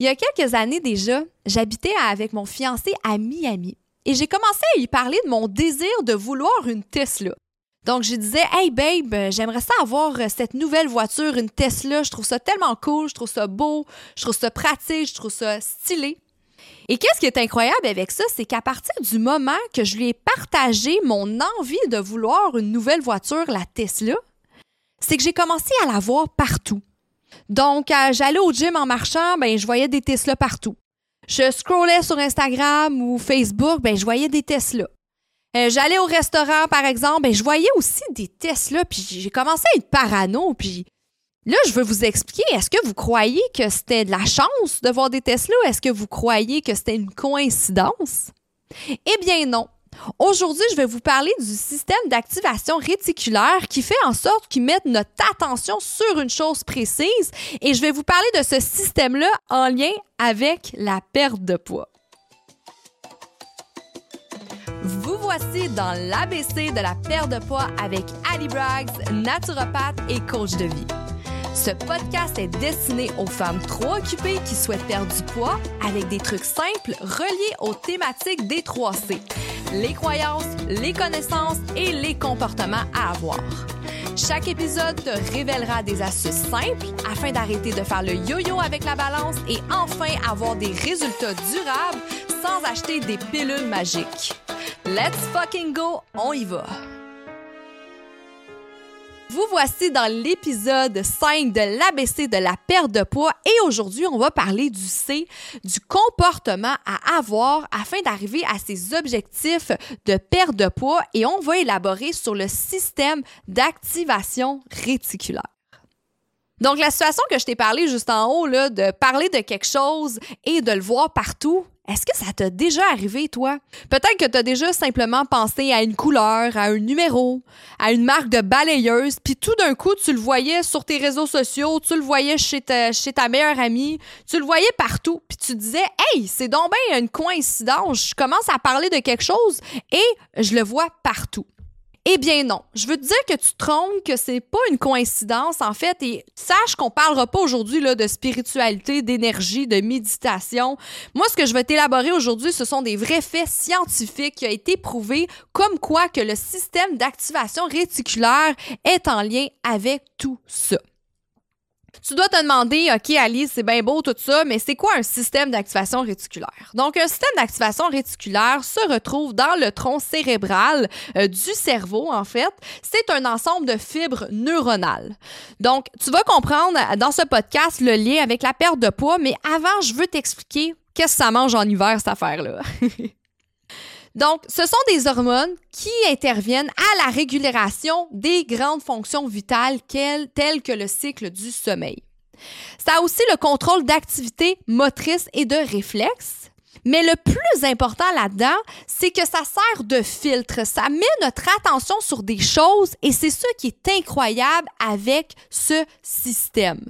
Il y a quelques années déjà, j'habitais avec mon fiancé à Miami et j'ai commencé à lui parler de mon désir de vouloir une Tesla. Donc, je disais, Hey babe, j'aimerais ça avoir cette nouvelle voiture, une Tesla. Je trouve ça tellement cool, je trouve ça beau, je trouve ça pratique, je trouve ça stylé. Et qu'est-ce qui est incroyable avec ça, c'est qu'à partir du moment que je lui ai partagé mon envie de vouloir une nouvelle voiture, la Tesla, c'est que j'ai commencé à la voir partout. Donc, euh, j'allais au gym en marchant, ben, je voyais des Tesla partout. Je scrollais sur Instagram ou Facebook, ben, je voyais des Tesla. Euh, j'allais au restaurant, par exemple, ben, je voyais aussi des Tesla, puis j'ai commencé à être parano, puis là, je veux vous expliquer, est-ce que vous croyez que c'était de la chance de voir des Tesla? Est-ce que vous croyez que c'était une coïncidence? Eh bien non. Aujourd'hui, je vais vous parler du système d'activation réticulaire qui fait en sorte qu'il mette notre attention sur une chose précise et je vais vous parler de ce système-là en lien avec la perte de poids. Vous voici dans l'ABC de la perte de poids avec Ali Braggs, naturopathe et coach de vie. Ce podcast est destiné aux femmes trop occupées qui souhaitent perdre du poids avec des trucs simples reliés aux thématiques des 3C, les croyances, les connaissances et les comportements à avoir. Chaque épisode te révélera des astuces simples afin d'arrêter de faire le yo-yo avec la balance et enfin avoir des résultats durables sans acheter des pilules magiques. Let's fucking go, on y va! Vous voici dans l'épisode 5 de l'ABC de la perte de poids et aujourd'hui, on va parler du C, du comportement à avoir afin d'arriver à ses objectifs de perte de poids et on va élaborer sur le système d'activation réticulaire. Donc, la situation que je t'ai parlé juste en haut, de parler de quelque chose et de le voir partout, est-ce que ça t'a déjà arrivé, toi? Peut-être que tu as déjà simplement pensé à une couleur, à un numéro, à une marque de balayeuse, puis tout d'un coup, tu le voyais sur tes réseaux sociaux, tu le voyais chez ta, chez ta meilleure amie, tu le voyais partout, puis tu disais, hey, c'est donc bien une coïncidence, je commence à parler de quelque chose et je le vois partout. Eh bien non. Je veux te dire que tu te trompes, que c'est pas une coïncidence en fait et sache qu'on parlera pas aujourd'hui de spiritualité, d'énergie, de méditation. Moi ce que je vais t'élaborer aujourd'hui, ce sont des vrais faits scientifiques qui ont été prouvés comme quoi que le système d'activation réticulaire est en lien avec tout ça. Tu dois te demander, OK, Alice, c'est bien beau tout ça, mais c'est quoi un système d'activation réticulaire? Donc, un système d'activation réticulaire se retrouve dans le tronc cérébral euh, du cerveau, en fait. C'est un ensemble de fibres neuronales. Donc, tu vas comprendre dans ce podcast le lien avec la perte de poids, mais avant, je veux t'expliquer qu'est-ce que ça mange en hiver, cette affaire-là. Donc, ce sont des hormones qui interviennent à la régulation des grandes fonctions vitales telles que le cycle du sommeil. Ça a aussi le contrôle d'activité motrice et de réflexe. Mais le plus important là-dedans, c'est que ça sert de filtre. Ça met notre attention sur des choses et c'est ce qui est incroyable avec ce système.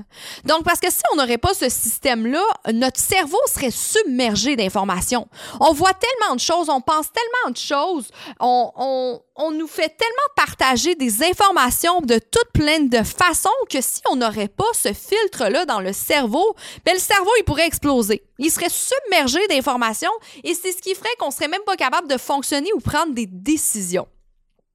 Donc, parce que si on n'aurait pas ce système-là, notre cerveau serait submergé d'informations. On voit tellement de choses, on pense tellement de choses, on, on, on nous fait tellement partager des informations de toutes pleines de façons que si on n'aurait pas ce filtre-là dans le cerveau, ben le cerveau, il pourrait exploser. Il serait submergé d'informations et c'est ce qui ferait qu'on serait même pas capable de fonctionner ou prendre des décisions.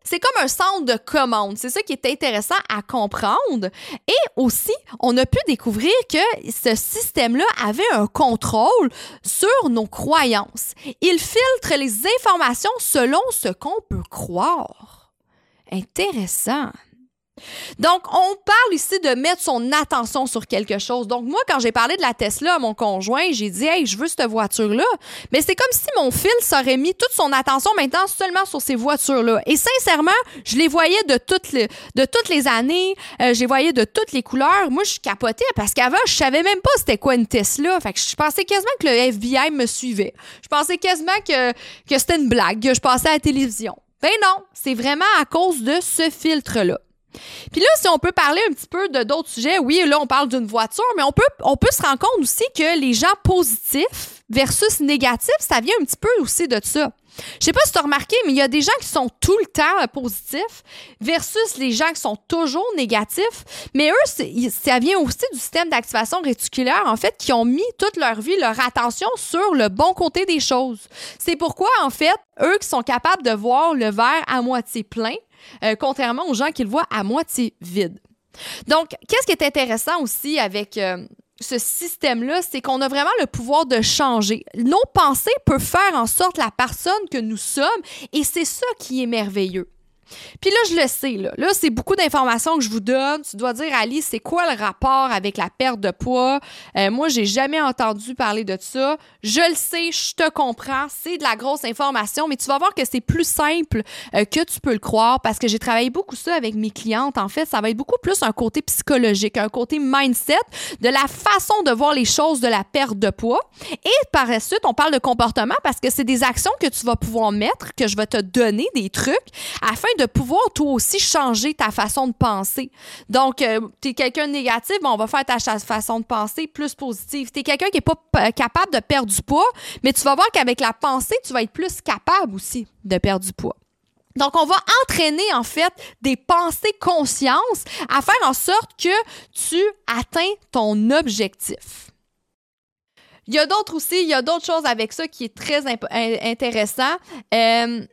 C'est comme un centre de commande. C'est ça qui est intéressant à comprendre. Et aussi, on a pu découvrir que ce système-là avait un contrôle sur nos croyances. Il filtre les informations selon ce qu'on peut croire. Intéressant. Donc, on parle ici de mettre son attention sur quelque chose. Donc, moi, quand j'ai parlé de la Tesla à mon conjoint, j'ai dit, hey, je veux cette voiture-là. Mais c'est comme si mon fils aurait mis toute son attention maintenant seulement sur ces voitures-là. Et sincèrement, je les voyais de toutes les, de toutes les années, euh, je les voyais de toutes les couleurs. Moi, je capotais parce qu'avant, je savais même pas c'était quoi une Tesla. Fait que je pensais quasiment que le FBI me suivait. Je pensais quasiment que, que c'était une blague, que je passais à la télévision. Ben non, c'est vraiment à cause de ce filtre-là. Puis là, si on peut parler un petit peu de d'autres sujets, oui, là, on parle d'une voiture, mais on peut, se rendre compte aussi que les gens positifs versus négatifs, ça vient un petit peu aussi de ça. Je sais pas si tu as remarqué, mais il y a des gens qui sont tout le temps positifs versus les gens qui sont toujours négatifs. Mais eux, ça vient aussi du système d'activation réticulaire, en fait, qui ont mis toute leur vie, leur attention sur le bon côté des choses. C'est pourquoi, en fait, eux qui sont capables de voir le verre à moitié plein, euh, contrairement aux gens qui le voient à moitié vide. Donc, qu'est-ce qui est intéressant aussi avec euh, ce système-là, c'est qu'on a vraiment le pouvoir de changer. Nos pensées peuvent faire en sorte la personne que nous sommes et c'est ça qui est merveilleux. Puis là, je le sais, là, c'est beaucoup d'informations que je vous donne. Tu dois dire, Ali, c'est quoi le rapport avec la perte de poids? Euh, moi, j'ai jamais entendu parler de ça. Je le sais, je te comprends, c'est de la grosse information, mais tu vas voir que c'est plus simple euh, que tu peux le croire parce que j'ai travaillé beaucoup ça avec mes clientes. En fait, ça va être beaucoup plus un côté psychologique, un côté mindset, de la façon de voir les choses de la perte de poids. Et par la suite, on parle de comportement parce que c'est des actions que tu vas pouvoir mettre, que je vais te donner, des trucs, afin de pouvoir toi aussi changer ta façon de penser. Donc, euh, tu es quelqu'un de négatif, on va faire ta façon de penser plus positive. Tu es quelqu'un qui n'est pas capable de perdre du poids, mais tu vas voir qu'avec la pensée, tu vas être plus capable aussi de perdre du poids. Donc, on va entraîner en fait des pensées conscience à faire en sorte que tu atteins ton objectif. Il y a d'autres aussi, il y a d'autres choses avec ça qui est très intéressant. Euh,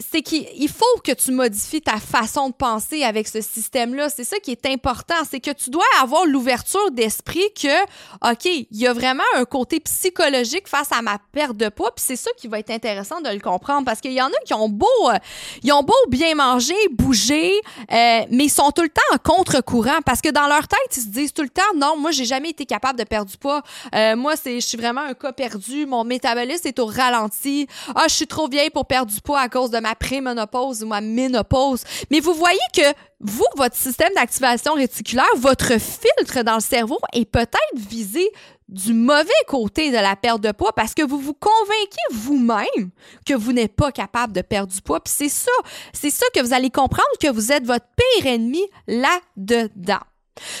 c'est qu'il faut que tu modifies ta façon de penser avec ce système-là. C'est ça qui est important. C'est que tu dois avoir l'ouverture d'esprit que, OK, il y a vraiment un côté psychologique face à ma perte de poids. Puis c'est ça qui va être intéressant de le comprendre parce qu'il y en a qui ont beau, euh, ils ont beau bien manger, bouger, euh, mais ils sont tout le temps en contre-courant parce que dans leur tête, ils se disent tout le temps, non, moi, j'ai jamais été capable de perdre du poids. Euh, moi, c'est, je suis vraiment un cas perdu. Mon métabolisme est au ralenti. Ah, je suis trop vieille pour perdre du poids à cause de ma préménopause ou ma ménopause. Mais vous voyez que vous, votre système d'activation réticulaire, votre filtre dans le cerveau est peut-être visé du mauvais côté de la perte de poids parce que vous vous convainquez vous-même que vous n'êtes pas capable de perdre du poids. Puis c'est ça, c'est ça que vous allez comprendre que vous êtes votre pire ennemi là-dedans.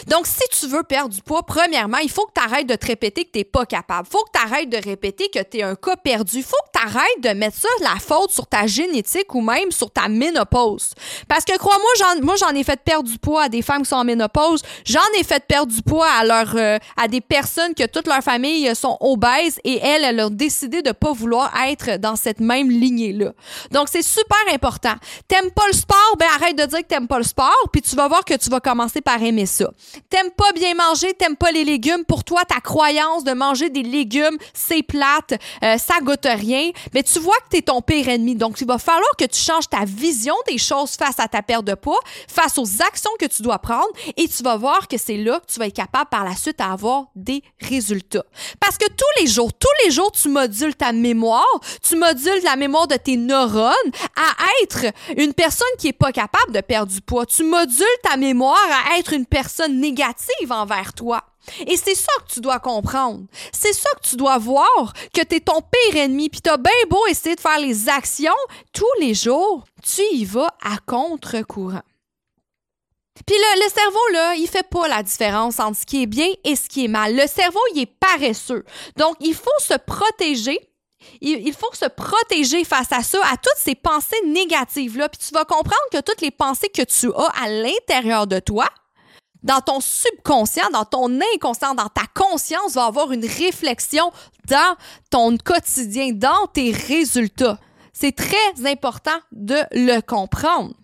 Donc, si tu veux perdre du poids, premièrement, il faut que tu arrêtes de te répéter que tu n'es pas capable. Faut que tu arrêtes de répéter que tu es un cas perdu. Faut que tu arrêtes de mettre ça la faute sur ta génétique ou même sur ta ménopause. Parce que crois-moi, moi, j'en ai fait perdre du poids à des femmes qui sont en ménopause. J'en ai fait perdre du poids à, euh, à des personnes que toute leur famille sont obèses et elles, elles ont décidé de pas vouloir être dans cette même lignée-là. Donc, c'est super important. T'aimes pas le sport? Ben, arrête de dire que t'aimes pas le sport, puis tu vas voir que tu vas commencer par aimer ça. T'aimes pas bien manger, t'aimes pas les légumes. Pour toi, ta croyance de manger des légumes, c'est plate, euh, ça goûte rien. Mais tu vois que t'es ton pire ennemi. Donc, il va falloir que tu changes ta vision des choses face à ta perte de poids, face aux actions que tu dois prendre, et tu vas voir que c'est là que tu vas être capable par la suite d'avoir des résultats. Parce que tous les jours, tous les jours, tu modules ta mémoire, tu modules la mémoire de tes neurones à être une personne qui est pas capable de perdre du poids. Tu modules ta mémoire à être une personne négative envers toi. Et c'est ça que tu dois comprendre. C'est ça que tu dois voir, que tu es ton pire ennemi, puis t'as bien beau essayer de faire les actions tous les jours, tu y vas à contre-courant. Puis le, le, cerveau, là, il fait pas la différence entre ce qui est bien et ce qui est mal. Le cerveau, il est paresseux. Donc, il faut se protéger. Il, il faut se protéger face à ça, à toutes ces pensées négatives-là. Puis tu vas comprendre que toutes les pensées que tu as à l'intérieur de toi, dans ton subconscient, dans ton inconscient, dans ta conscience, va avoir une réflexion dans ton quotidien, dans tes résultats. C'est très important de le comprendre.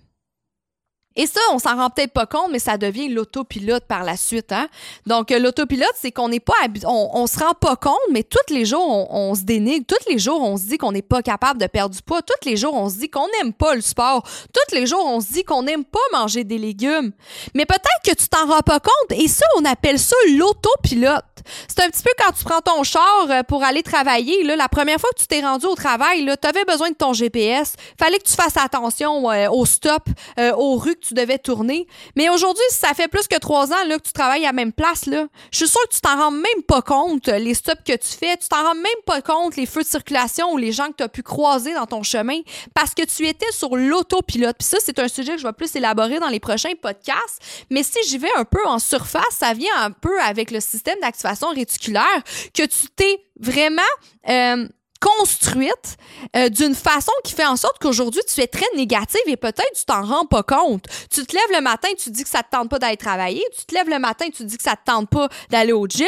Et ça, on s'en rend peut-être pas compte, mais ça devient l'autopilote par la suite. Hein? Donc, euh, l'autopilote, c'est qu'on n'est pas, on, on se rend pas compte, mais tous les jours, on, se dénigre. Tous les jours, on se dit qu'on n'est pas capable de perdre du poids. Tous les jours, on se dit qu'on n'aime pas le sport. Tous les jours, on se dit qu'on n'aime pas manger des légumes. Mais peut-être que tu t'en rends pas compte. Et ça, on appelle ça l'autopilote. C'est un petit peu quand tu prends ton char euh, pour aller travailler. La première fois que tu t'es rendu au travail, tu avais besoin de ton GPS. Fallait que tu fasses attention euh, au stop, aux rues tu devais tourner. Mais aujourd'hui, ça fait plus que trois ans que tu travailles à la même place, je suis sûre que tu t'en rends même pas compte, les stops que tu fais. Tu t'en rends même pas compte, les feux de circulation ou les gens que tu as pu croiser dans ton chemin parce que tu étais sur l'autopilote. Puis ça, c'est un sujet que je vais plus élaborer dans les prochains podcasts. Mais si j'y vais un peu en surface, ça vient un peu avec le système d'activation réticulaire que tu t'es vraiment... Euh, construite euh, d'une façon qui fait en sorte qu'aujourd'hui, tu es très négative et peut-être tu t'en rends pas compte. Tu te lèves le matin, tu dis que ça te tente pas d'aller travailler. Tu te lèves le matin, tu dis que ça te tente pas d'aller au gym.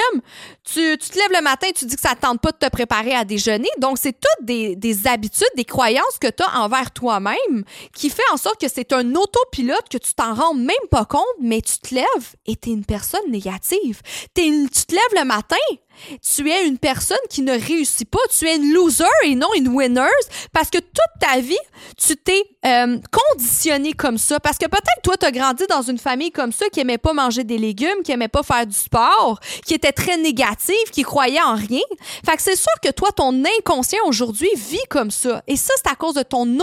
Tu, te lèves le matin, tu dis que ça te tente pas de te préparer à déjeuner. Donc, c'est toutes des, des habitudes, des croyances que tu as envers toi-même qui fait en sorte que c'est un autopilote que tu t'en rends même pas compte, mais tu te lèves et tu es une personne négative. Tu te lèves le matin, tu es une personne qui ne réussit pas, tu es une loser et non une winner parce que toute ta vie, tu t'es euh, conditionné comme ça. Parce que peut-être toi, tu as grandi dans une famille comme ça qui aimait pas manger des légumes, qui aimait pas faire du sport, qui était très négative, qui croyait en rien. Fait que c'est sûr que toi, ton inconscient aujourd'hui vit comme ça. Et ça, c'est à cause de ton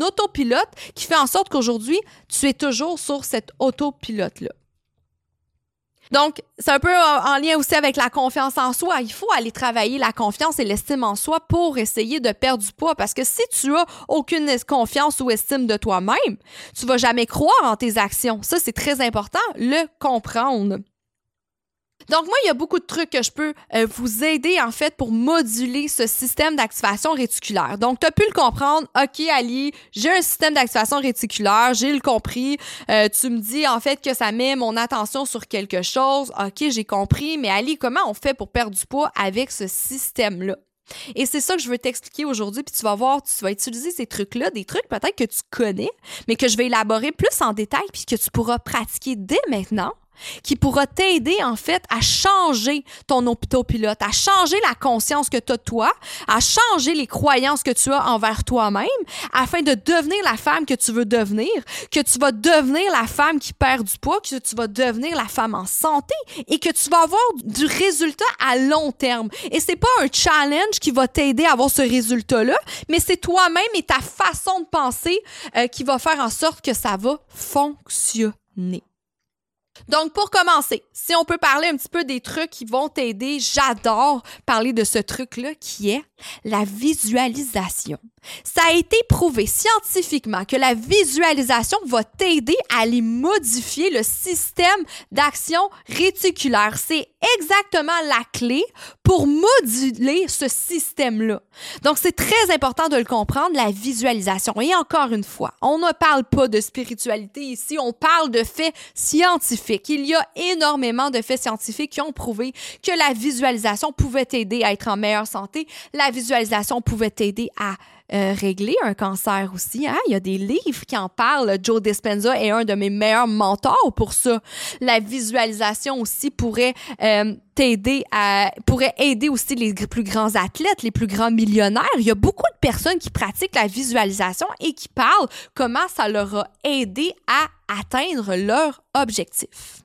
autopilote qui fait en sorte qu'aujourd'hui, tu es toujours sur cet autopilote-là. Donc, c'est un peu en lien aussi avec la confiance en soi. Il faut aller travailler la confiance et l'estime en soi pour essayer de perdre du poids parce que si tu as aucune confiance ou estime de toi-même, tu vas jamais croire en tes actions. Ça, c'est très important, le comprendre. Donc, moi, il y a beaucoup de trucs que je peux euh, vous aider, en fait, pour moduler ce système d'activation réticulaire. Donc, tu as pu le comprendre. OK, Ali, j'ai un système d'activation réticulaire, j'ai le compris. Euh, tu me dis, en fait, que ça met mon attention sur quelque chose. OK, j'ai compris. Mais Ali, comment on fait pour perdre du poids avec ce système-là? Et c'est ça que je veux t'expliquer aujourd'hui, puis tu vas voir, tu vas utiliser ces trucs-là, des trucs peut-être que tu connais, mais que je vais élaborer plus en détail, puis que tu pourras pratiquer dès maintenant qui pourra t'aider en fait à changer ton autopilote, à changer la conscience que tu as de toi, à changer les croyances que tu as envers toi-même afin de devenir la femme que tu veux devenir, que tu vas devenir la femme qui perd du poids, que tu vas devenir la femme en santé et que tu vas avoir du résultat à long terme. Et c'est pas un challenge qui va t'aider à avoir ce résultat-là, mais c'est toi-même et ta façon de penser euh, qui va faire en sorte que ça va fonctionner. Donc, pour commencer, si on peut parler un petit peu des trucs qui vont t'aider, j'adore parler de ce truc-là qui est la visualisation. Ça a été prouvé scientifiquement que la visualisation va t'aider à aller modifier le système d'action réticulaire. C'est exactement la clé pour moduler ce système-là. Donc, c'est très important de le comprendre, la visualisation. Et encore une fois, on ne parle pas de spiritualité ici, on parle de faits scientifiques. Il y a énormément de faits scientifiques qui ont prouvé que la visualisation pouvait t'aider à être en meilleure santé. La visualisation pouvait t'aider à euh, régler un cancer aussi. Hein? Il y a des livres qui en parlent. Joe Dispenza est un de mes meilleurs mentors pour ça. La visualisation aussi pourrait euh, t'aider à pourrait aider aussi les plus grands athlètes, les plus grands millionnaires. Il y a beaucoup de personnes qui pratiquent la visualisation et qui parlent comment ça leur a aidé à atteindre leur objectif.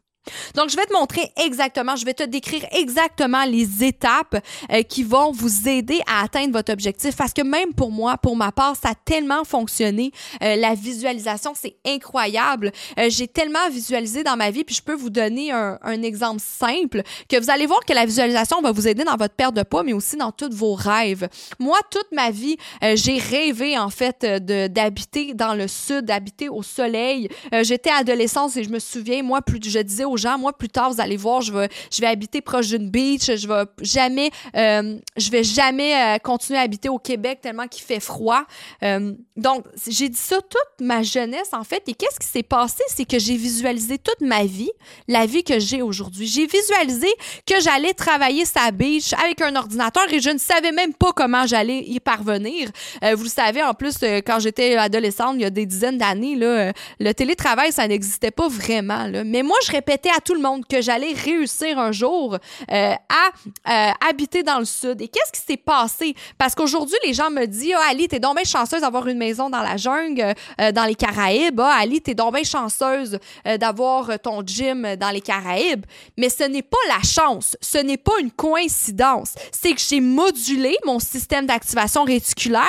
Donc, je vais te montrer exactement, je vais te décrire exactement les étapes euh, qui vont vous aider à atteindre votre objectif. Parce que même pour moi, pour ma part, ça a tellement fonctionné. Euh, la visualisation, c'est incroyable. Euh, j'ai tellement visualisé dans ma vie, puis je peux vous donner un, exemple simple que vous allez voir que la visualisation va vous aider dans votre perte de poids, mais aussi dans tous vos rêves. Moi, toute ma vie, j'ai rêvé en fait d'habiter dans le sud, d'habiter au soleil. J'étais adolescente et je me souviens, moi, plus je disais aux moi, plus tard, vous allez voir, je vais, habiter proche d'une beach, je vais jamais, euh, je vais jamais euh, continuer à habiter au Québec tellement qu'il fait froid. Euh, donc, j'ai dit ça toute ma jeunesse, en fait. Et qu'est-ce qui s'est passé? C'est que j'ai visualisé toute ma vie, la vie que j'ai aujourd'hui. J'ai visualisé que j'allais travailler sa beach avec un ordinateur et je ne savais même pas comment j'allais y parvenir. vous le savez, en plus, quand j'étais adolescente, il y a des dizaines d'années, le télétravail, ça n'existait pas vraiment. Mais moi, je répétais à tout le monde que j'allais réussir un jour euh, à euh, habiter dans le sud. Et qu'est-ce qui s'est passé? Parce qu'aujourd'hui, les gens me disent, ah, Ali, t'es donc bien chanceuse d'avoir une maison dans la jungle, euh, dans les Caraïbes. Ah, Ali, t'es donc bien chanceuse d'avoir ton gym dans les Caraïbes. Mais ce n'est pas la chance, ce n'est pas une coïncidence. C'est que j'ai modulé mon système d'activation réticulaire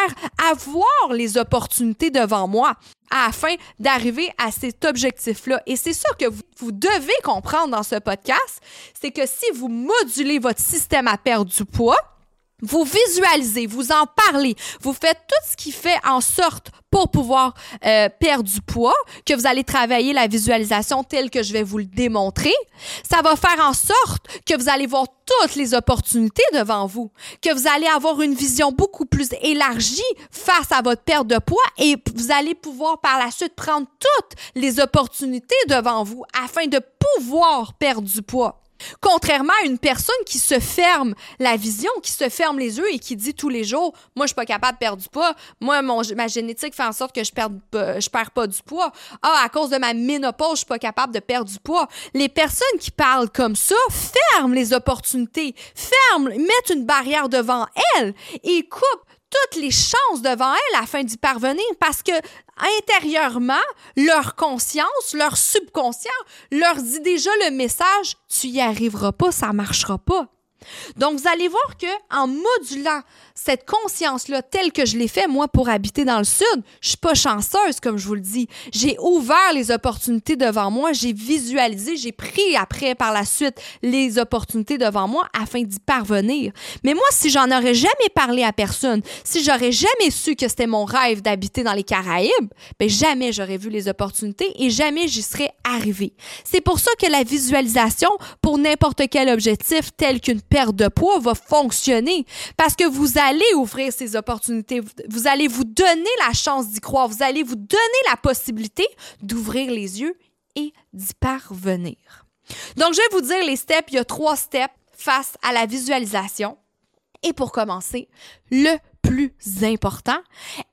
à voir les opportunités devant moi afin d'arriver à cet objectif-là. Et c'est ça que vous, vous, devez comprendre dans ce podcast, c'est que si vous modulez votre système à perdre du poids, Vous visualisez, vous en parlez, vous faites tout ce qui fait en sorte pour pouvoir euh, perdre du poids, que vous allez travailler la visualisation telle que je vais vous le démontrer. Ça va faire en sorte que vous allez voir toutes les opportunités devant vous, que vous allez avoir une vision beaucoup plus élargie face à votre perte de poids et vous allez pouvoir par la suite prendre toutes les opportunités devant vous afin de pouvoir perdre du poids. Contrairement à une personne qui se ferme la vision, qui se ferme les yeux et qui dit tous les jours, moi, je suis pas capable de perdre du poids. Moi, mon, ma génétique fait en sorte que je perds, je perds pas du poids. Ah, à cause de ma ménopause, je suis pas capable de perdre du poids. Les personnes qui parlent comme ça ferment les opportunités, ferment, mettent une barrière devant elles et coupent toutes les chances devant elles afin d'y parvenir parce que intérieurement, leur conscience, leur subconscient leur dit déjà le message tu y arriveras pas, ça marchera pas. Donc, vous allez voir que en modulant cette conscience-là, telle que je l'ai fait, moi, pour habiter dans le Sud, je suis pas chanceuse, comme je vous le dis. J'ai ouvert les opportunités devant moi, j'ai visualisé, j'ai pris après, par la suite, les opportunités devant moi afin d'y parvenir. Mais moi, si j'en aurais jamais parlé à personne, si j'aurais jamais su que c'était mon rêve d'habiter dans les Caraïbes, ben jamais j'aurais vu les opportunités et jamais j'y serais arrivée. C'est pour ça que la visualisation, pour n'importe quel objectif, tel qu'une perte de poids, va fonctionner. Parce que vous allez ouvrir ces opportunités. Vous allez vous donner la chance d'y croire. Vous allez vous donner la possibilité d'ouvrir les yeux et d'y parvenir. Donc, je vais vous dire les steps. Il y a trois steps face à la visualisation. Et pour commencer, le plus important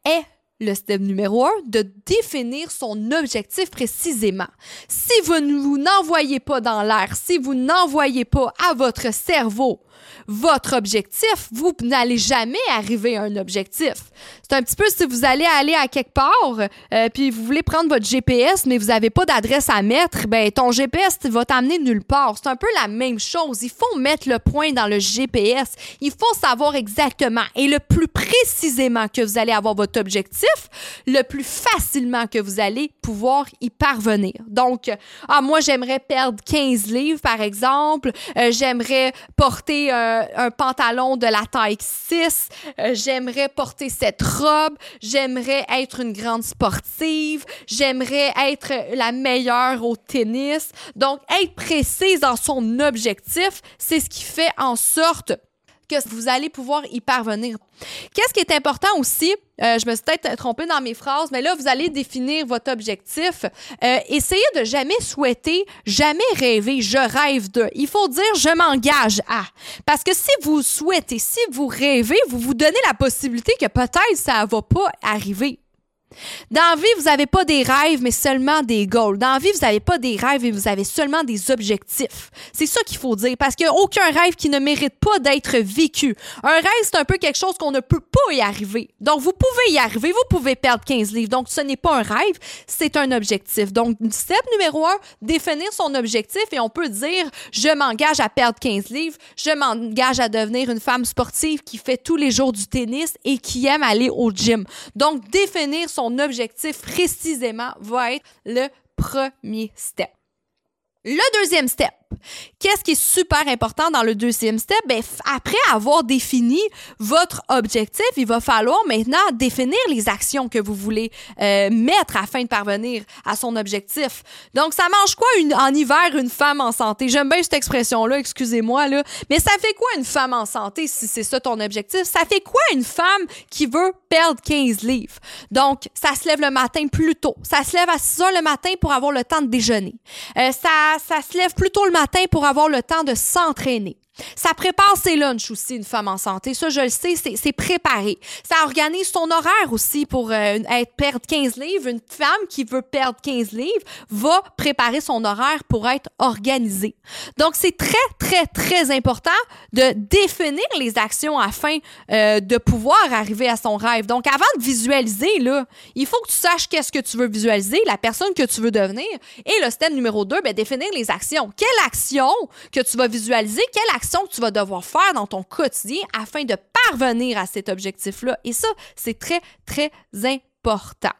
est le step numéro un, de définir son objectif précisément. Si vous ne vous n'envoyez pas dans l'air, si vous n'envoyez pas à votre cerveau votre objectif, vous n'allez jamais arriver à un objectif. C'est un petit peu si vous allez aller à quelque part, euh, puis vous voulez prendre votre GPS, mais vous n'avez pas d'adresse à mettre, ben ton GPS va t'amener nulle part. C'est un peu la même chose. Il faut mettre le point dans le GPS. Il faut savoir exactement et le plus précisément que vous allez avoir votre objectif, le plus facilement que vous allez pouvoir y parvenir. Donc, ah, moi, j'aimerais perdre 15 livres, par exemple. Euh, j'aimerais porter euh, un pantalon de la taille 6. Euh, j'aimerais porter cette robe. J'aimerais être une grande sportive. J'aimerais être la meilleure au tennis. Donc, être précise dans son objectif, c'est ce qui fait en sorte que vous allez pouvoir y parvenir. Qu'est-ce qui est important aussi? Euh, je me suis peut-être trompée dans mes phrases, mais là, vous allez définir votre objectif. Euh, essayez de jamais souhaiter, jamais rêver, je rêve de. Il faut dire je m'engage à. Parce que si vous souhaitez, si vous rêvez, vous vous donnez la possibilité que peut-être ça va pas arriver. Dans la vie, vous n'avez pas des rêves, mais seulement des goals. Dans la vie, vous n'avez pas des rêves, mais vous avez seulement des objectifs. C'est ça qu'il faut dire, parce qu'il n'y a aucun rêve qui ne mérite pas d'être vécu. Un rêve, c'est un peu quelque chose qu'on ne peut pas y arriver. Donc, vous pouvez y arriver, vous pouvez perdre 15 livres. Donc, ce n'est pas un rêve, c'est un objectif. Donc, step numéro un, définir son objectif et on peut dire, je m'engage à perdre 15 livres, je m'engage à devenir une femme sportive qui fait tous les jours du tennis et qui aime aller au gym. Donc, définir son objectif précisément va être le premier step. Le deuxième step, Qu'est-ce qui est super important dans le deuxième step? Ben, après avoir défini votre objectif, il va falloir maintenant définir les actions que vous voulez euh, mettre afin de parvenir à son objectif. Donc, ça mange quoi une, en hiver une femme en santé? J'aime bien cette expression-là, excusez-moi, là. Mais ça fait quoi une femme en santé si c'est ça ton objectif? Ça fait quoi une femme qui veut perdre 15 livres? Donc, ça se lève le matin plus tôt. Ça se lève à 6 heures le matin pour avoir le temps de déjeuner. Euh, ça, ça se lève plus tôt le pour avoir le temps de s'entraîner. Ça prépare ses lunchs aussi, une femme en santé. Ça, je le sais, c'est préparé. Ça organise son horaire aussi pour euh, être, perdre 15 livres. Une femme qui veut perdre 15 livres va préparer son horaire pour être organisée. Donc, c'est très, très, très important de définir les actions afin euh, de pouvoir arriver à son rêve. Donc, avant de visualiser, là, il faut que tu saches qu'est-ce que tu veux visualiser, la personne que tu veux devenir. Et le step numéro 2, ben, définir les actions. Quelle action que tu vas visualiser? Quelle action que tu vas devoir faire dans ton quotidien afin de parvenir à cet objectif-là. Et ça, c'est très, très important.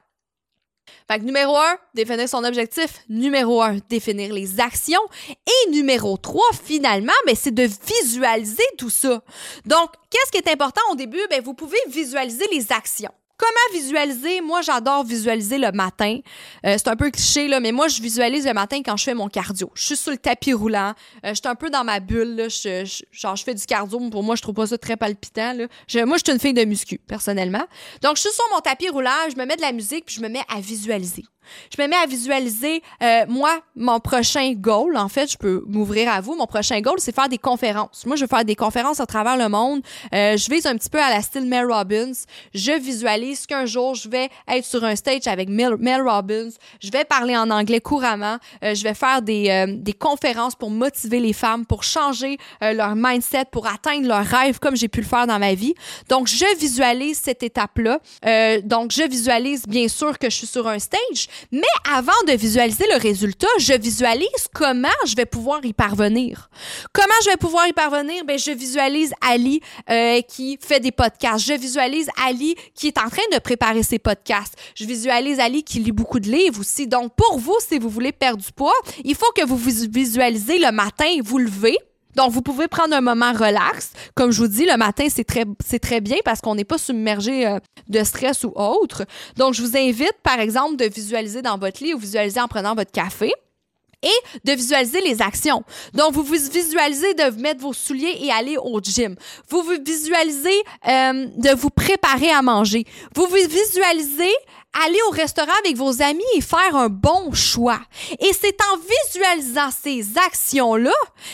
Fait que numéro un, définir son objectif. Numéro un, définir les actions. Et numéro trois, finalement, ben, c'est de visualiser tout ça. Donc, qu'est-ce qui est important au début? Ben, vous pouvez visualiser les actions. Comment visualiser? Moi, j'adore visualiser le matin. Euh, c'est un peu cliché, là, mais moi, je visualise le matin quand je fais mon cardio. Je suis sur le tapis roulant. Euh, je suis un peu dans ma bulle. Là. Je, genre, je fais du cardio. Pour moi, je trouve pas ça très palpitant. Là. Je, moi, je suis une fille de muscu, personnellement. Donc, je suis sur mon tapis roulant, je me mets de la musique, puis je me mets à visualiser. Je me mets à visualiser, euh, moi, mon prochain goal, en fait, je peux m'ouvrir à vous. Mon prochain goal, c'est faire des conférences. Moi, je veux faire des conférences à travers le monde. Euh, je vise un petit peu à la style Mel Robbins. Je visualise qu'un jour, je vais être sur un stage avec Mel, Robbins. Je vais parler en anglais couramment. Euh, je vais faire des, des conférences pour motiver les femmes, pour changer leur mindset, pour atteindre leurs rêves comme j'ai pu le faire dans ma vie. Donc, je visualise cette étape-là. donc, je visualise bien sûr que je suis sur un stage, mais avant de visualiser le résultat, je visualise comment je vais pouvoir y parvenir. Comment je vais pouvoir y parvenir? Ben, je visualise Ali euh, qui fait des podcasts. Je visualise Ali qui est en train de préparer ses podcasts. Je visualise Ali qui lit beaucoup de livres aussi. Donc, pour vous, si vous voulez perdre du poids, il faut que vous visualisez le matin, vous levez, donc, vous pouvez prendre un moment relax. Comme je vous dis, le matin, c'est très, bien parce qu'on n'est pas submergé euh, de stress ou autre. Donc, je vous invite, par exemple, de visualiser dans votre lit ou visualiser en prenant votre café et de visualiser les actions. Donc, vous vous visualisez de mettre vos souliers et aller au gym. Vous vous visualisez euh, de vous préparer à manger. Vous vous visualisez aller au restaurant avec vos amis et faire un bon choix. Et c'est en visualisant ces actions-là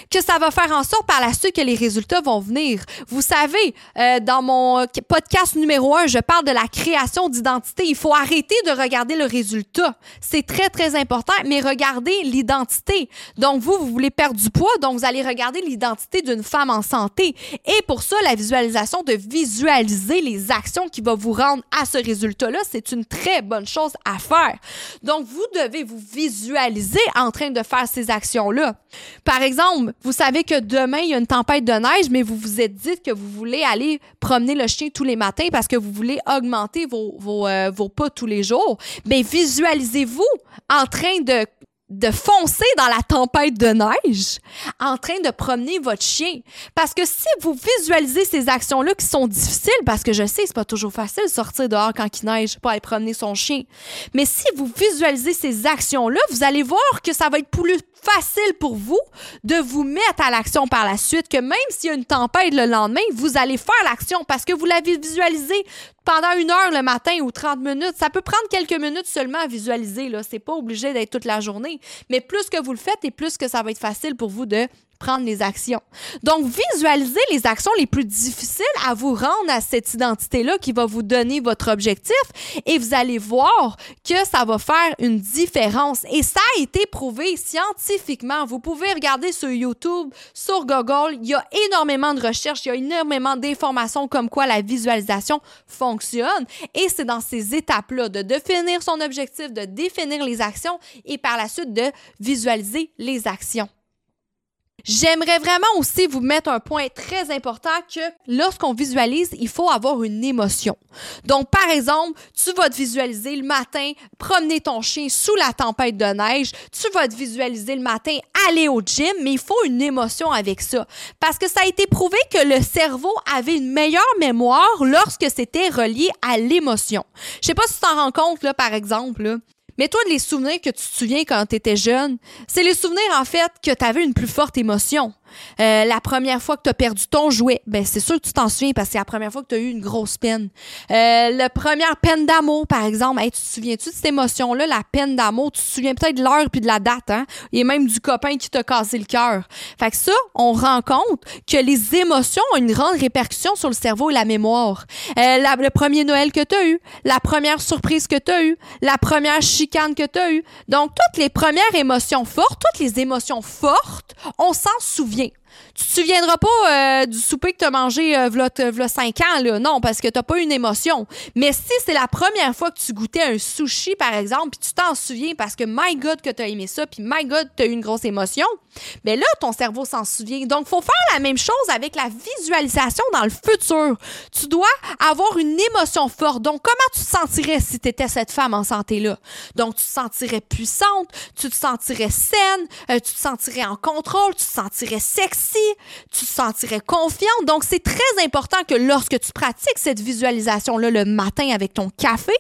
que ça va faire en sorte par la suite que les résultats vont venir. Vous savez, euh, dans mon podcast numéro un, je parle de la création d'identité. Il faut arrêter de regarder le résultat. C'est très, très important, mais regardez l'identité. Donc, vous, vous voulez perdre du poids, donc vous allez regarder l'identité d'une femme en santé. Et pour ça, la visualisation de visualiser les actions qui vont vous rendre à ce résultat-là, c'est une très bonne chose à faire. Donc, vous devez vous visualiser en train de faire ces actions-là. Par exemple, vous savez que demain, il y a une tempête de neige, mais vous vous êtes dit que vous voulez aller promener le chien tous les matins parce que vous voulez augmenter vos, vos, euh, vos pas tous les jours. Mais visualisez-vous en train de de foncer dans la tempête de neige en train de promener votre chien. Parce que si vous visualisez ces actions-là qui sont difficiles, parce que je sais, c'est pas toujours facile de sortir dehors quand il neige pour aller promener son chien. Mais si vous visualisez ces actions-là, vous allez voir que ça va être plus facile pour vous de vous mettre à l'action par la suite, que même s'il y a une tempête le lendemain, vous allez faire l'action parce que vous l'avez visualisé pendant une heure le matin ou 30 minutes. Ça peut prendre quelques minutes seulement à visualiser. Là. C'est pas obligé d'être toute la journée. Mais plus que vous le faites et plus que ça va être facile pour vous de prendre les actions. Donc, visualisez les actions les plus difficiles à vous rendre à cette identité-là qui va vous donner votre objectif et vous allez voir que ça va faire une différence. Et ça a été prouvé scientifiquement. Vous pouvez regarder sur YouTube, sur Google, il y a énormément de recherches, il y a énormément d'informations comme quoi la visualisation fonctionne. Et c'est dans ces étapes-là de définir son objectif, de définir les actions et par la suite de visualiser les actions. J'aimerais vraiment aussi vous mettre un point très important que lorsqu'on visualise, il faut avoir une émotion. Donc, par exemple, tu vas te visualiser le matin promener ton chien sous la tempête de neige. Tu vas te visualiser le matin aller au gym, mais il faut une émotion avec ça. Parce que ça a été prouvé que le cerveau avait une meilleure mémoire lorsque c'était relié à l'émotion. Je sais pas si tu t'en rends compte, là, par exemple. Mais toi, les souvenirs que tu te souviens quand tu étais jeune, c'est les souvenirs, en fait, que tu avais une plus forte émotion. Euh, la première fois que tu as perdu ton jouet, ben c'est sûr que tu t'en souviens parce que c'est la première fois que tu as eu une grosse peine. Euh, la première peine d'amour, par exemple, tu te souviens-tu de cette émotion-là, la peine d'amour? Tu te souviens peut-être de l'heure puis de la date, hein? Et même du copain qui t'a cassé le cœur. Fait que ça, on rend compte que les émotions ont une grande répercussion sur le cerveau et la mémoire. Euh, le premier Noël que tu as eu, la première surprise que tu as eu, la première chicane que tu as eu. Donc, toutes les premières émotions fortes, toutes les émotions fortes, on s'en souvient. Tu te souviendras pas euh, du souper que tu as mangé euh, v'là, 5 ans, là. Non, parce que tu pas une émotion. Mais si c'est la première fois que tu goûtais un sushi, par exemple, puis tu t'en souviens parce que, my God, que tu as aimé ça, puis my God, tu as eu une grosse émotion, mais là, ton cerveau s'en souvient. Donc, faut faire la même chose avec la visualisation dans le futur. Tu dois avoir une émotion forte. Donc, comment tu te sentirais si tu cette femme en santé-là? Donc, tu te sentirais puissante, tu te sentirais saine, euh, tu te sentirais en contrôle, tu te sentirais sexy, tu te sentirais confiante. Donc, c'est très important que lorsque tu pratiques cette visualisation-là le matin avec ton café,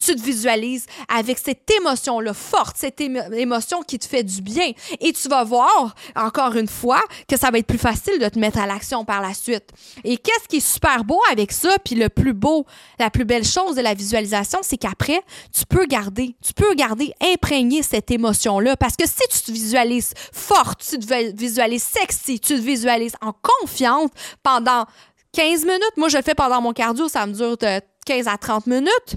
tu te visualises avec cette émotion-là forte, cette émotion qui te fait du bien. Et tu vas voir, encore une fois, que ça va être plus facile de te mettre à l'action par la suite. Et qu'est-ce qui est super beau avec ça, puis le plus beau, la plus belle chose de la visualisation, c'est qu'après, tu peux garder, tu peux garder imprégner cette émotion-là. Parce que si tu te visualises forte, tu te visualises sexy, tu te visualises en confiante pendant 15 minutes, moi je le fais pendant mon cardio, ça me dure de 15 à 30 minutes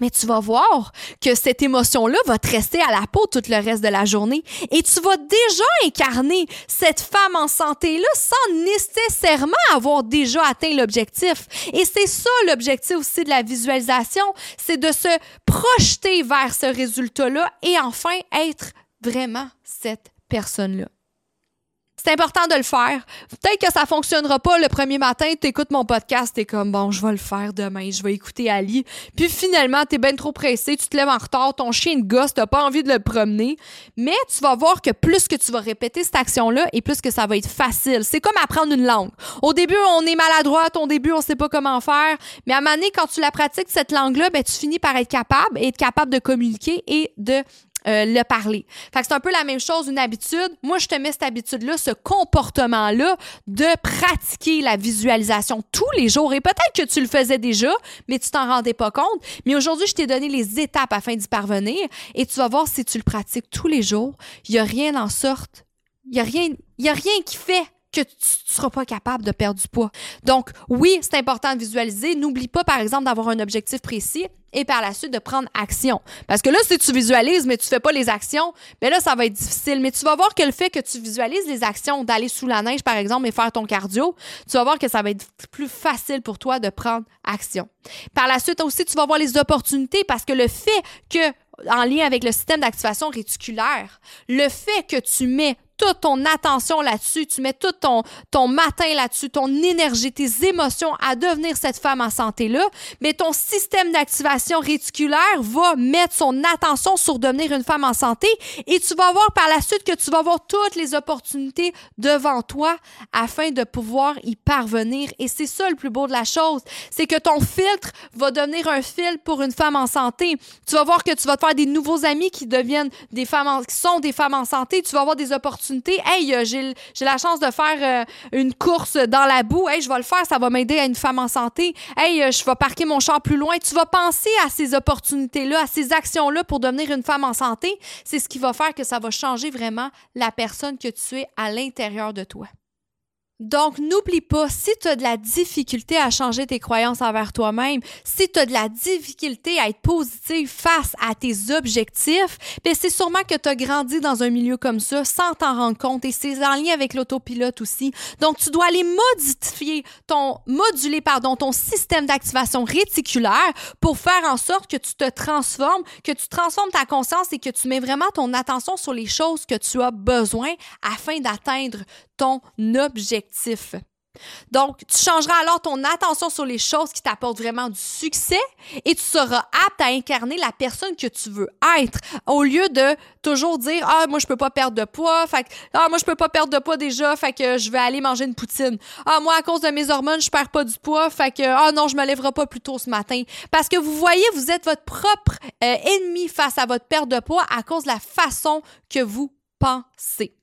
mais tu vas voir que cette émotion-là va te rester à la peau tout le reste de la journée et tu vas déjà incarner cette femme en santé-là sans nécessairement avoir déjà atteint l'objectif. Et c'est ça l'objectif aussi de la visualisation, c'est de se projeter vers ce résultat-là et enfin être vraiment cette personne-là. C'est important de le faire. Peut-être que ça fonctionnera pas le premier matin, tu écoutes mon podcast, tu es comme bon, je vais le faire demain, je vais écouter Ali. Puis finalement, tu es bien trop pressé, tu te lèves en retard, ton chien de gosse, t'as pas envie de le promener, mais tu vas voir que plus que tu vas répéter cette action-là et plus que ça va être facile. C'est comme apprendre une langue. Au début, on est maladroite, au début, on sait pas comment faire, mais à un moment donné, quand tu la pratiques cette langue-là, ben tu finis par être capable et être capable de communiquer et de euh, le parler. Fait que c'est un peu la même chose, une habitude. Moi, je te mets cette habitude-là, ce comportement-là de pratiquer la visualisation tous les jours. Et peut-être que tu le faisais déjà, mais tu t'en rendais pas compte. Mais aujourd'hui, je t'ai donné les étapes afin d'y parvenir et tu vas voir si tu le pratiques tous les jours, il n'y a rien en sorte. Il n'y a, a rien qui fait que tu ne seras pas capable de perdre du poids. Donc, oui, c'est important de visualiser. N'oublie pas, par exemple, d'avoir un objectif précis et par la suite de prendre action. Parce que là, si tu visualises, mais tu fais pas les actions, bien là, ça va être difficile. Mais tu vas voir que le fait que tu visualises les actions, d'aller sous la neige, par exemple, et faire ton cardio, tu vas voir que ça va être plus facile pour toi de prendre action. Par la suite aussi, tu vas voir les opportunités parce que le fait que en lien avec le système d'activation réticulaire, le fait que tu mets toute ton attention là-dessus, tu mets tout ton, ton matin là-dessus, ton énergie, tes émotions à devenir cette femme en santé-là, mais ton système d'activation réticulaire va mettre son attention sur devenir une femme en santé et tu vas voir par la suite que tu vas voir toutes les opportunités devant toi afin de pouvoir y parvenir. Et c'est ça le plus beau de la chose, c'est que ton filtre va devenir un fil pour une femme en santé. Tu vas voir que tu vas te faire des nouveaux amis qui deviennent des femmes en, qui sont des femmes en santé. Tu vas avoir des opportunités Hey, euh, j'ai, la chance de faire euh, une course dans la boue. Hey, je vais le faire, ça va m'aider à une femme en santé. Hey, euh, je vais parquer mon char plus loin. Tu vas penser à ces opportunités-là, à ces actions-là pour devenir une femme en santé. C'est ce qui va faire que ça va changer vraiment la personne que tu es à l'intérieur de toi. Donc, n'oublie pas, si tu as de la difficulté à changer tes croyances envers toi-même, si tu as de la difficulté à être positive face à tes objectifs, ben c'est sûrement que tu as grandi dans un milieu comme ça sans t'en rendre compte et c'est en lien avec l'autopilote aussi. Donc, tu dois aller modifier ton, moduler, pardon, ton système d'activation réticulaire pour faire en sorte que tu te transformes, que tu transformes ta conscience et que tu mets vraiment ton attention sur les choses que tu as besoin afin d'atteindre ton objectif. Donc, tu changeras alors ton attention sur les choses qui t'apportent vraiment du succès et tu seras apte à incarner la personne que tu veux être au lieu de toujours dire ah moi je peux pas perdre de poids, fait ah moi je peux pas perdre de poids déjà, fait que je vais aller manger une poutine. Ah moi à cause de mes hormones, je perds pas du poids, fait que ah non, je me lèverai pas plus tôt ce matin parce que vous voyez, vous êtes votre propre euh, ennemi face à votre perte de poids à cause de la façon que vous pensez.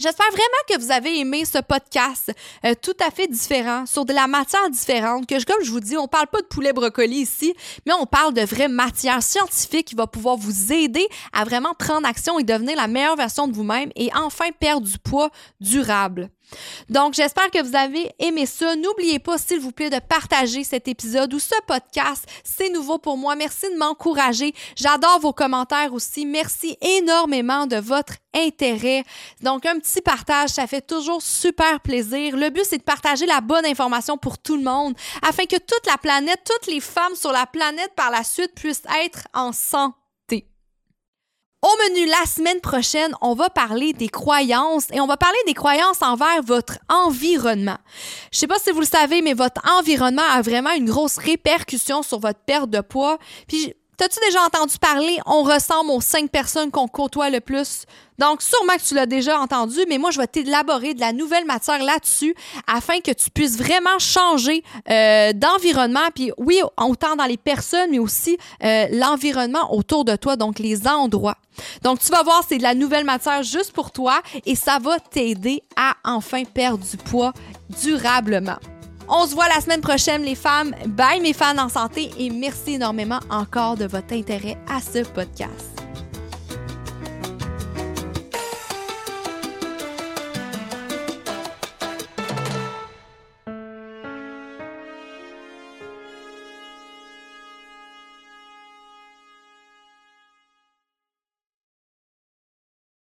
J'espère vraiment que vous avez aimé ce podcast euh, tout à fait différent, sur de la matière différente, que comme je vous dis, on parle pas de poulet brocoli ici, mais on parle de vraie matière scientifique qui va pouvoir vous aider à vraiment prendre action et devenir la meilleure version de vous-même et enfin perdre du poids durable. Donc, j'espère que vous avez aimé ça. N'oubliez pas, s'il vous plaît, de partager cet épisode ou ce podcast. C'est nouveau pour moi. Merci de m'encourager. J'adore vos commentaires aussi. Merci énormément de votre intérêt. Donc, un petit partage, ça fait toujours super plaisir. Le but, c'est de partager la bonne information pour tout le monde afin que toute la planète, toutes les femmes sur la planète par la suite puissent être en santé. Au menu la semaine prochaine, on va parler des croyances et on va parler des croyances envers votre environnement. Je sais pas si vous le savez, mais votre environnement a vraiment une grosse répercussion sur votre perte de poids. Puis T'as-tu déjà entendu parler on ressemble aux cinq personnes qu'on côtoie le plus? Donc, sûrement que tu l'as déjà entendu, mais moi, je vais t'élaborer de la nouvelle matière là-dessus afin que tu puisses vraiment changer euh, d'environnement. Puis oui, autant dans les personnes, mais aussi euh, l'environnement autour de toi, donc les endroits. Donc, tu vas voir, c'est de la nouvelle matière juste pour toi et ça va t'aider à enfin perdre du poids durablement. On se voit la semaine prochaine, les femmes. Bye, mes fans en santé, et merci énormément encore de votre intérêt à ce podcast.